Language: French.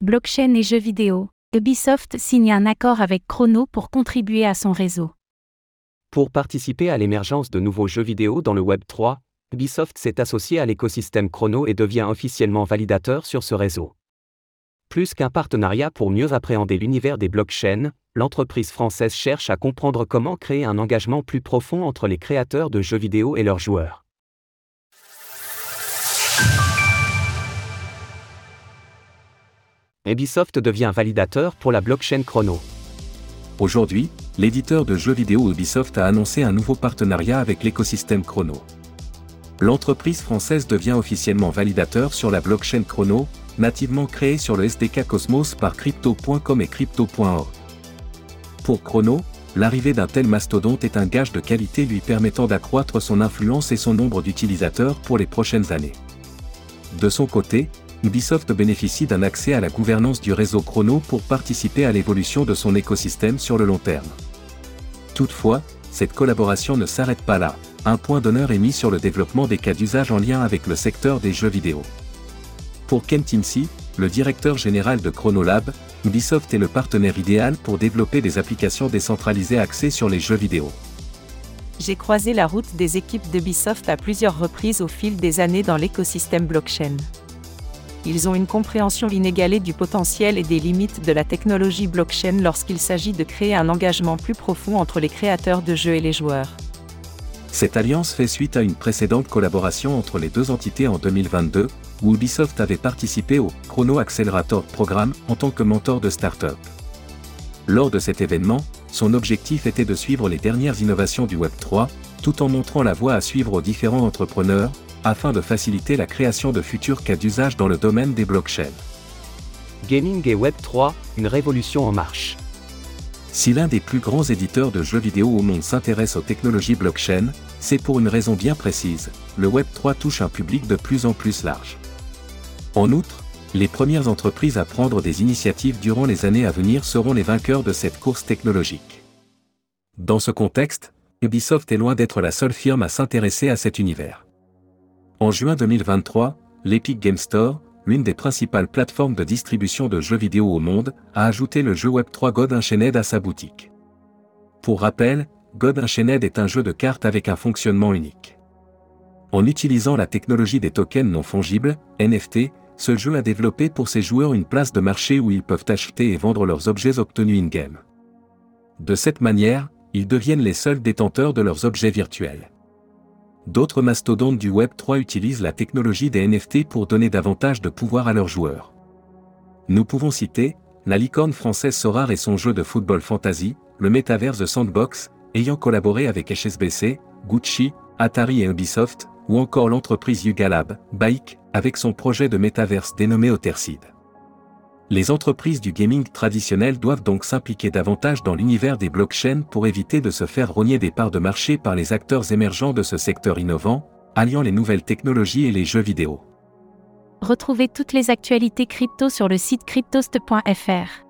Blockchain et jeux vidéo. Ubisoft signe un accord avec Chrono pour contribuer à son réseau. Pour participer à l'émergence de nouveaux jeux vidéo dans le Web 3, Ubisoft s'est associé à l'écosystème Chrono et devient officiellement validateur sur ce réseau. Plus qu'un partenariat pour mieux appréhender l'univers des blockchains, l'entreprise française cherche à comprendre comment créer un engagement plus profond entre les créateurs de jeux vidéo et leurs joueurs. Ubisoft devient validateur pour la blockchain Chrono. Aujourd'hui, l'éditeur de jeux vidéo Ubisoft a annoncé un nouveau partenariat avec l'écosystème Chrono. L'entreprise française devient officiellement validateur sur la blockchain Chrono, nativement créée sur le SDK Cosmos par crypto.com et crypto.org. Pour Chrono, l'arrivée d'un tel mastodonte est un gage de qualité lui permettant d'accroître son influence et son nombre d'utilisateurs pour les prochaines années. De son côté, Ubisoft bénéficie d'un accès à la gouvernance du réseau Chrono pour participer à l'évolution de son écosystème sur le long terme. Toutefois, cette collaboration ne s'arrête pas là, un point d'honneur est mis sur le développement des cas d'usage en lien avec le secteur des jeux vidéo. Pour Ken Tinsey, le directeur général de Chronolab, Ubisoft est le partenaire idéal pour développer des applications décentralisées axées sur les jeux vidéo. J'ai croisé la route des équipes d'Ubisoft à plusieurs reprises au fil des années dans l'écosystème blockchain ils ont une compréhension inégalée du potentiel et des limites de la technologie blockchain lorsqu'il s'agit de créer un engagement plus profond entre les créateurs de jeux et les joueurs. Cette alliance fait suite à une précédente collaboration entre les deux entités en 2022, où Ubisoft avait participé au Chrono Accelerator Programme en tant que mentor de start-up. Lors de cet événement, son objectif était de suivre les dernières innovations du Web3, tout en montrant la voie à suivre aux différents entrepreneurs, afin de faciliter la création de futurs cas d'usage dans le domaine des blockchains. Gaming et Web3, une révolution en marche. Si l'un des plus grands éditeurs de jeux vidéo au monde s'intéresse aux technologies blockchain, c'est pour une raison bien précise, le Web3 touche un public de plus en plus large. En outre, les premières entreprises à prendre des initiatives durant les années à venir seront les vainqueurs de cette course technologique. Dans ce contexte, Ubisoft est loin d'être la seule firme à s'intéresser à cet univers. En juin 2023, l'Epic Game Store, l'une des principales plateformes de distribution de jeux vidéo au monde, a ajouté le jeu Web3 God Unchained à sa boutique. Pour rappel, God Unchained est un jeu de cartes avec un fonctionnement unique. En utilisant la technologie des tokens non fongibles, NFT, ce jeu a développé pour ses joueurs une place de marché où ils peuvent acheter et vendre leurs objets obtenus in-game. De cette manière, ils deviennent les seuls détenteurs de leurs objets virtuels. D'autres mastodontes du Web 3 utilisent la technologie des NFT pour donner davantage de pouvoir à leurs joueurs. Nous pouvons citer, la licorne française Sorar et son jeu de football fantasy, le Metaverse Sandbox, ayant collaboré avec HSBC, Gucci, Atari et Ubisoft, ou encore l'entreprise Yugalab, Bike, avec son projet de Metaverse dénommé Otherseed. Les entreprises du gaming traditionnel doivent donc s'impliquer davantage dans l'univers des blockchains pour éviter de se faire rogner des parts de marché par les acteurs émergents de ce secteur innovant, alliant les nouvelles technologies et les jeux vidéo. Retrouvez toutes les actualités crypto sur le site cryptost.fr.